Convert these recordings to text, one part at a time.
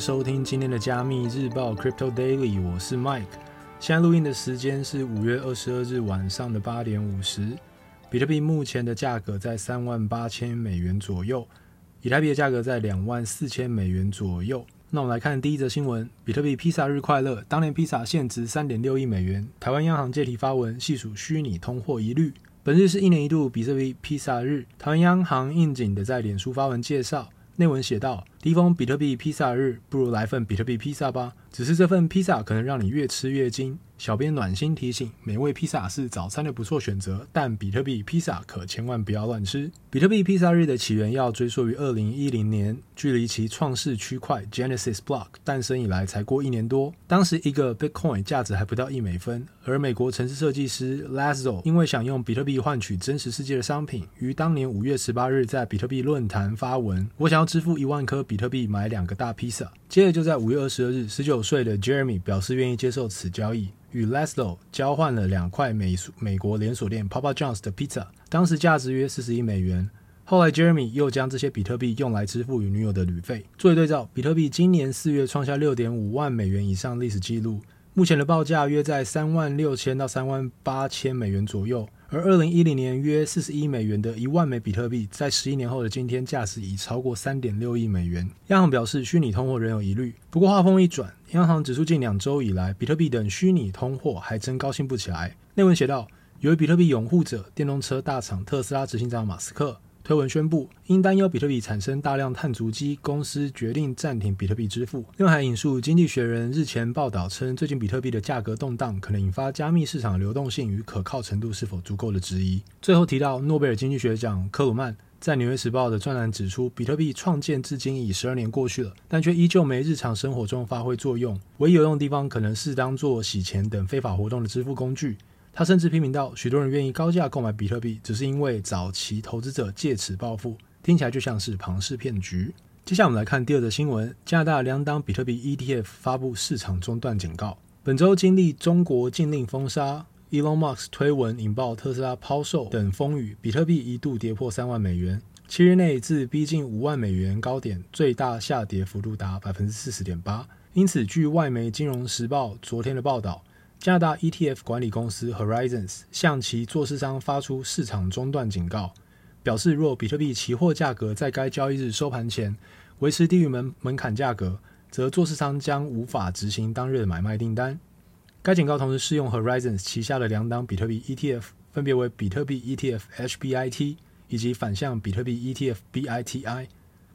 收听今天的加密日报 Crypto Daily，我是 Mike。现在录音的时间是五月二十二日晚上的八点五十。比特币目前的价格在三万八千美元左右，以太币的价格在两万四千美元左右。那我们来看第一则新闻：比特币披萨日快乐，当年披萨现值三点六亿美元。台湾央行借题发文，细数虚拟通货疑虑。本日是一年一度比特币披萨日，台湾央行应景的在脸书发文介绍，内文写道：第一封比特币披萨日，不如来份比特币披萨吧。只是这份披萨可能让你越吃越精。小编暖心提醒：美味披萨是早餐的不错选择，但比特币披萨可千万不要乱吃。比特币披萨日的起源要追溯于二零一零年，距离其创世区块 Genesis Block 诞生以来才过一年多。当时一个 Bitcoin 价值还不到一美分，而美国城市设计师 Lazo 因为想用比特币换取真实世界的商品，于当年五月十八日在比特币论坛发文：“我想要支付一万颗比特币买两个大披萨。”接着就在五月二十二日，十九岁的 Jeremy 表示愿意接受此交易。与 Leslo 交换了两块美美国连锁店 Papa John's 的披萨，当时价值约四十亿美元。后来 Jeremy 又将这些比特币用来支付与女友的旅费。作为对照，比特币今年四月创下六点五万美元以上历史纪录，目前的报价约在三万六千到三万八千美元左右。而二零一零年约四十亿美元的一万枚比特币，在十一年后的今天，价值已超过三点六亿美元。央行表示，虚拟通货仍有疑虑。不过话锋一转，央行指出，近两周以来，比特币等虚拟通货还真高兴不起来。内文写道，由于比特币拥护者，电动车大厂特斯拉执行长马斯克。推文宣布，因担忧比特币产生大量碳足迹，公司决定暂停比特币支付。另外还引述《经济学人》日前报道称，最近比特币的价格动荡可能引发加密市场流动性与可靠程度是否足够的质疑。最后提到，诺贝尔经济学奖科鲁曼在《纽约时报》的专栏指出，比特币创建至今已十二年过去了，但却依旧没日常生活中发挥作用，唯一有用的地方可能是当做洗钱等非法活动的支付工具。他甚至批评道，许多人愿意高价购买比特币，只是因为早期投资者借此暴富，听起来就像是庞氏骗局。接下来我们来看第二则新闻：加拿大两档比特币 ETF 发布市场中断警告。本周经历中国禁令封杀、Elon Musk 推文引爆特斯拉抛售等风雨，比特币一度跌破三万美元，七日内自逼近五万美元高点，最大下跌幅度达百分之四十点八。因此，据外媒《金融时报》昨天的报道。加拿大 ETF 管理公司 Horizons 向其做市商发出市场中断警告，表示若比特币期货价格在该交易日收盘前维持低于门门槛价格，则做市商将无法执行当日的买卖订单。该警告同时适用 Horizons 旗下的两档比特币 ETF，分别为比特币 ETF HBIT 以及反向比特币 ETF BITI。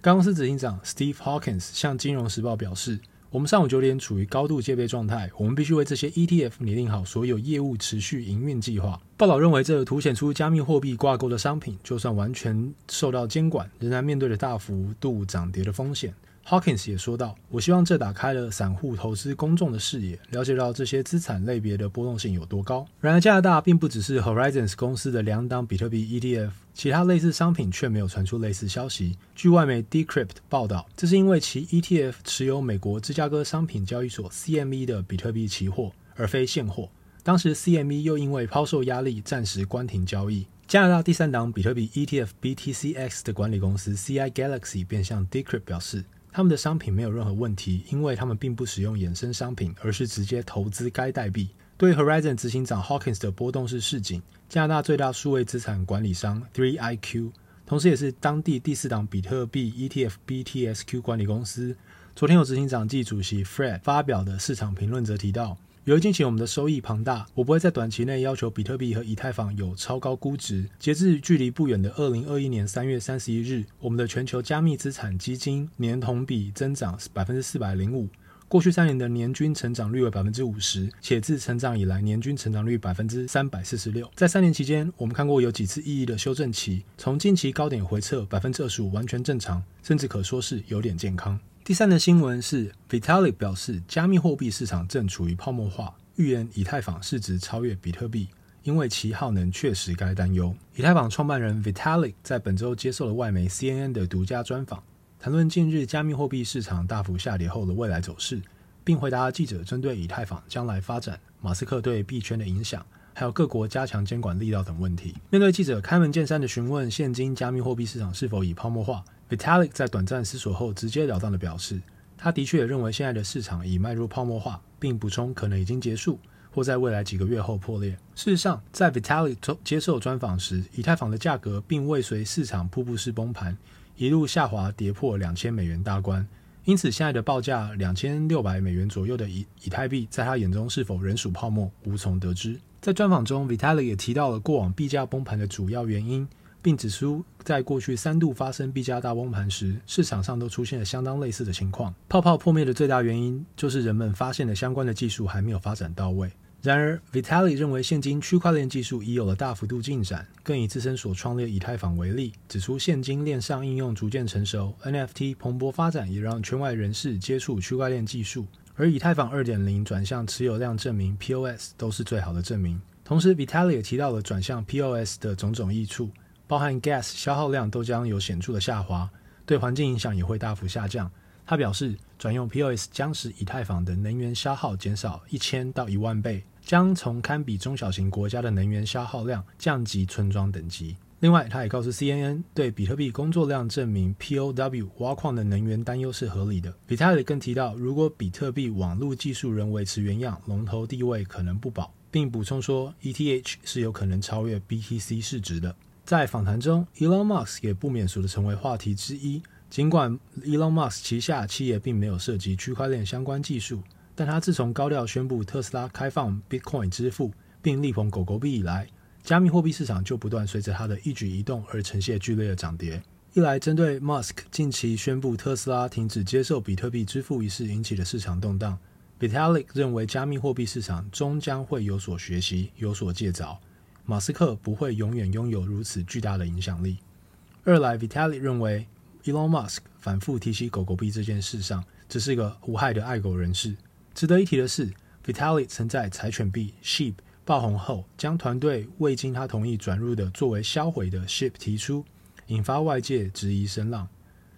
该公司执行长 Steve Hawkins 向《金融时报》表示。我们上午九点处于高度戒备状态，我们必须为这些 ETF 拟定好所有业务持续营运计划。报道认为，这凸显出加密货币挂钩的商品，就算完全受到监管，仍然面对着大幅度涨跌的风险。Hawkins 也说道：“我希望这打开了散户投资公众的视野，了解到这些资产类别的波动性有多高。”然而，加拿大并不只是 Horizons 公司的两档比特币 ETF，其他类似商品却没有传出类似消息。据外媒 Decrypt 报道，这是因为其 ETF 持有美国芝加哥商品交易所 CME 的比特币期货，而非现货。当时 CME 又因为抛售压力暂时关停交易。加拿大第三档比特币 ETF BTCX 的管理公司 CI Galaxy 便向 Decrypt 表示。他们的商品没有任何问题，因为他们并不使用衍生商品，而是直接投资该代币。对 Horizon 执行长 Hawkins 的波动是市井。加拿大最大数位资产管理商 Three IQ，同时也是当地第四档比特币 ETF BTSQ 管理公司，昨天有执行长暨主席 Fred 发表的市场评论则提到。由于近期我们的收益庞大，我不会在短期内要求比特币和以太坊有超高估值。截至距离不远的二零二一年三月三十一日，我们的全球加密资产基金年同比增长百分之四百零五，过去三年的年均成长率为百分之五十，且自成长以来年均成长率百分之三百四十六。在三年期间，我们看过有几次意义的修正期，从近期高点回撤百分之二十五完全正常，甚至可说是有点健康。第三的新闻是，Vitalik 表示，加密货币市场正处于泡沫化，预言以太坊市值超越比特币，因为其耗能确实该担忧。以太坊创办人 Vitalik 在本周接受了外媒 CNN 的独家专访，谈论近日加密货币市场大幅下跌后的未来走势，并回答记者针对以太坊将来发展、马斯克对币圈的影响，还有各国加强监管力道等问题。面对记者开门见山的询问，现今加密货币市场是否已泡沫化？Vitalik 在短暂思索后，直截了当地表示，他的确也认为现在的市场已迈入泡沫化，并补充可能已经结束，或在未来几个月后破裂。事实上，在 Vitalik 接受专访时，以太坊的价格并未随市场瀑布式崩盘，一路下滑跌破两千美元大关。因此，现在的报价两千六百美元左右的以以太币，在他眼中是否仍属泡沫，无从得知。在专访中 vitali 也提到了过往币价崩盘的主要原因。并指出，在过去三度发生币价大崩盘时，市场上都出现了相当类似的情况。泡泡破灭的最大原因就是人们发现的相关的技术还没有发展到位。然而，Vitalik 认为现今区块链技术已有了大幅度进展，更以自身所创立以太坊为例，指出现今链上应用逐渐成熟，NFT 蓬勃发展，也让圈外人士接触区块链技术。而以太坊2.0转向持有量证明 （POS） 都是最好的证明。同时，Vitalik 提到了转向 POS 的种种益处。包含 gas 消耗量都将有显著的下滑，对环境影响也会大幅下降。他表示，转用 POS 将使以太坊的能源消耗减少一千到一万倍，将从堪比中小型国家的能源消耗量降级村庄等级。另外，他也告诉 CNN，对比特币工作量证明 POW 挖矿的能源担忧是合理的。Vitalik 更提到，如果比特币网络技术仍维持原样，龙头地位可能不保，并补充说，ETH 是有可能超越 BTC 市值的。在访谈中，Elon Musk 也不免俗的成为话题之一。尽管 Elon Musk 旗下企业并没有涉及区块链相关技术，但他自从高调宣布特斯拉开放 Bitcoin 支付，并力捧狗狗币以来，加密货币市场就不断随着他的一举一动而呈现剧烈的涨跌。一来，针对 Musk 近期宣布特斯拉停止接受比特币支付一事引起的市场动荡，Vitalik 认为加密货币市场终将会有所学习，有所戒凿。马斯克不会永远拥有如此巨大的影响力。二来，Vitalik 认为，Elon Musk 反复提起狗狗币这件事上，只是一个无害的爱狗人士。值得一提的是，Vitalik 曾在柴犬币 Sheep 爆红后，将团队未经他同意转入的作为销毁的 ship 提出，引发外界质疑声浪。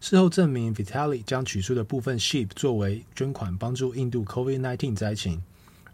事后证明，Vitalik 将取出的部分 ship 作为捐款，帮助印度 COVID-19 灾情。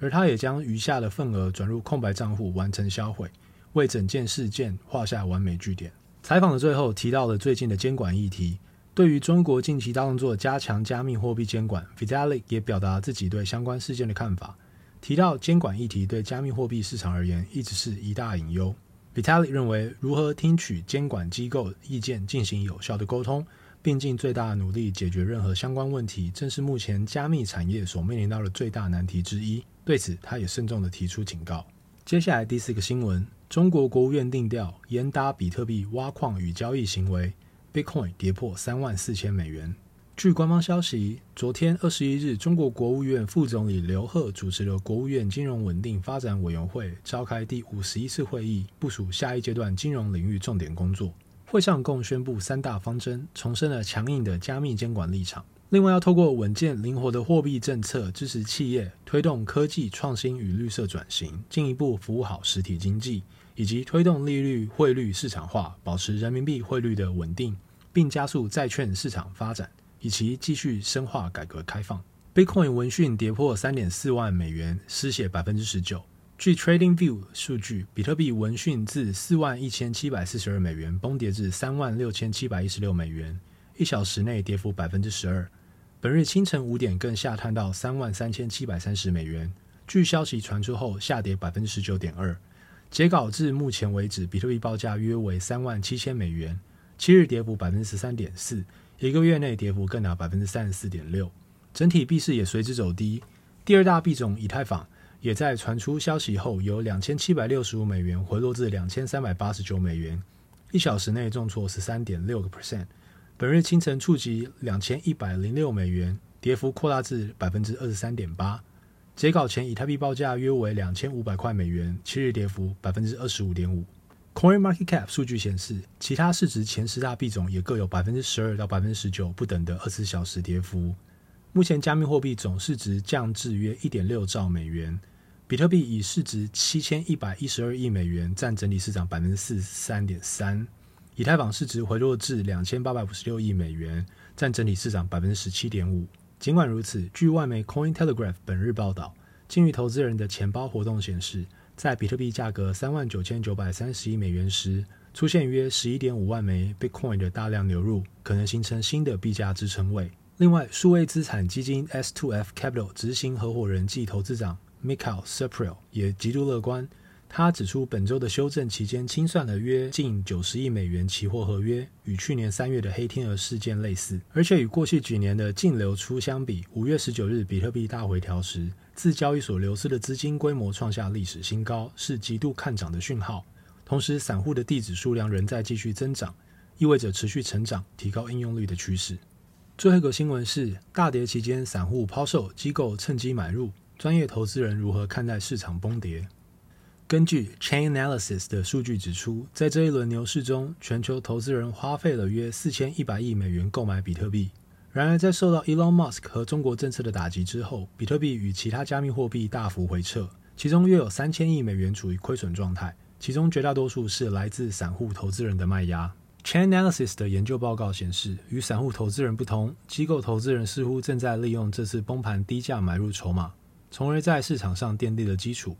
而他也将余下的份额转入空白账户完成销毁，为整件事件画下完美句点。采访的最后提到了最近的监管议题，对于中国近期大动作加强加密货币监管，Vitalik 也表达自己对相关事件的看法，提到监管议题对加密货币市场而言一直是一大隐忧。Vitalik 认为，如何听取监管机构意见进行有效的沟通，并尽最大努力解决任何相关问题，正是目前加密产业所面临到的最大难题之一。对此，他也慎重地提出警告。接下来第四个新闻：中国国务院定调严打比特币挖矿与交易行为，Bitcoin 跌破三万四千美元。据官方消息，昨天二十一日，中国国务院副总理刘鹤主持了国务院金融稳定发展委员会召开第五十一次会议，部署下一阶段金融领域重点工作。会上共宣布三大方针，重申了强硬的加密监管立场。另外，要透过稳健灵活的货币政策支持企业，推动科技创新与绿色转型，进一步服务好实体经济，以及推动利率汇率市场化，保持人民币汇率的稳定，并加速债券市场发展，以及继续深化改革开放。Bitcoin 闻讯跌破三点四万美元，失血百分之十九。据 TradingView 数据，比特币闻讯自四万一千七百四十二美元崩跌至三万六千七百一十六美元，一小时内跌幅百分之十二。本日清晨五点更下探到三万三千七百三十美元，据消息传出后下跌百分之十九点二。截稿至目前为止，比特币报价约为三万七千美元，七日跌幅百分之十三点四，一个月内跌幅更达百分之三十四点六。整体币市也随之走低，第二大币种以太坊也在传出消息后由两千七百六十五美元回落至两千三百八十九美元，一小时内重挫十三点六个 percent。本日清晨触及两千一百零六美元，跌幅扩大至百分之二十三点八。截稿前，以太币报价约为两千五百块美元，七日跌幅百分之二十五点五。CoinMarketCap 数据显示，其他市值前十大币种也各有百分之十二到百分之十九不等的二十四小时跌幅。目前，加密货币总市值降至约一点六兆美元，比特币以市值七千一百一十二亿美元占整体市场百分之四十三点三。以太坊市值回落至两千八百五十六亿美元，占整体市场百分之十七点五。尽管如此，据外媒 Cointelegraph 本日报道，鲸鱼投资人的钱包活动显示，在比特币价格三万九千九百三十亿美元时，出现约十一点五万枚 Bitcoin 的大量流入，可能形成新的币价支撑位。另外，数位资产基金 S2F Capital 执行合伙人暨投资长 Michael Seprel 也极度乐观。他指出，本周的修正期间清算了约近九十亿美元期货合约，与去年三月的黑天鹅事件类似，而且与过去几年的净流出相比，五月十九日比特币大回调时，自交易所流失的资金规模创下历史新高，是极度看涨的讯号。同时，散户的地址数量仍在继续增长，意味着持续成长、提高应用率的趋势。最后一个新闻是，大跌期间散户抛售，机构趁机买入，专业投资人如何看待市场崩跌？根据 Chainalysis 的数据指出，在这一轮牛市中，全球投资人花费了约四千一百亿美元购买比特币。然而，在受到 Elon Musk 和中国政策的打击之后，比特币与其他加密货币大幅回撤，其中约有三千亿美元处于亏损状态，其中绝大多数是来自散户投资人的卖压。Chainalysis 的研究报告显示，与散户投资人不同，机构投资人似乎正在利用这次崩盘低价买入筹码，从而在市场上奠定了基础。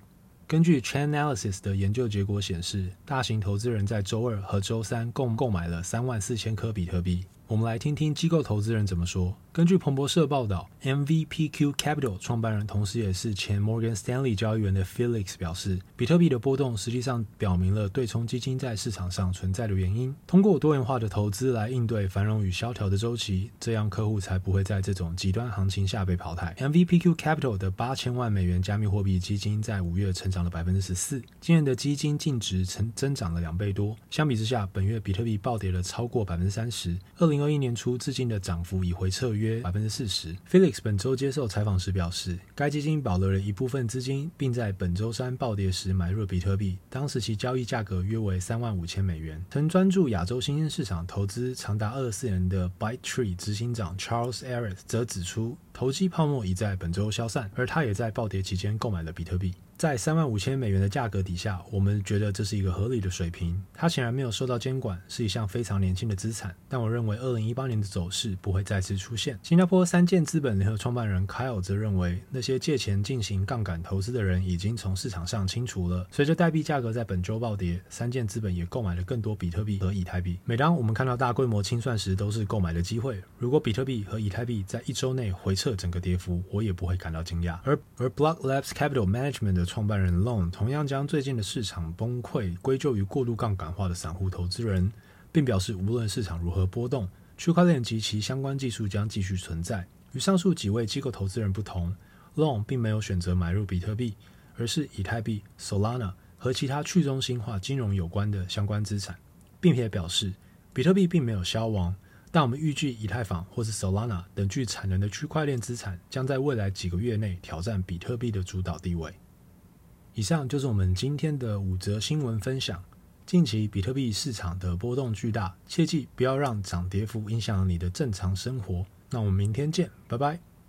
根据 Chainalysis 的研究结果显示，大型投资人在周二和周三共购买了三万四千颗比特币。我们来听听机构投资人怎么说。根据彭博社报道，MVPQ Capital 创办人，同时也是前 Morgan Stanley 交易员的 Felix 表示，比特币的波动实际上表明了对冲基金在市场上存在的原因。通过多元化的投资来应对繁荣与萧条的周期，这样客户才不会在这种极端行情下被淘汰。MVPQ Capital 的八千万美元加密货币基金在五月成长了百分之十四，今年的基金净值成增长了两倍多。相比之下，本月比特币暴跌了超过百分之三十。二零二一年初至今的涨幅已回撤约百分之四十。Felix 本周接受采访时表示，该基金保留了一部分资金，并在本周三暴跌时买入比特币，当时其交易价格约为三万五千美元。曾专注亚洲新兴市场投资长达二十四年的 ByteTree 执行长 Charles Arias 则指出，投机泡沫已在本周消散，而他也在暴跌期间购买了比特币。在三万五千美元的价格底下，我们觉得这是一个合理的水平。它显然没有受到监管，是一项非常年轻的资产。但我认为，二零一八年的走势不会再次出现。新加坡三建资本联合创办人 Kyle 则认为，那些借钱进行杠杆投资的人已经从市场上清除了。随着代币价格在本周暴跌，三建资本也购买了更多比特币和以太币。每当我们看到大规模清算时，都是购买的机会。如果比特币和以太币在一周内回测整个跌幅，我也不会感到惊讶。而而 Block Labs Capital Management 的创办人 Long 同样将最近的市场崩溃归咎于过度杠杆化的散户投资人，并表示无论市场如何波动，区块链及其相关技术将继续存在。与上述几位机构投资人不同，Long 并没有选择买入比特币，而是以太币、Solana 和其他去中心化金融有关的相关资产，并且表示比特币并没有消亡。但我们预计以太坊或是 Solana 等具产能的区块链资产将在未来几个月内挑战比特币的主导地位。以上就是我们今天的五则新闻分享。近期比特币市场的波动巨大，切记不要让涨跌幅影响你的正常生活。那我们明天见，拜拜。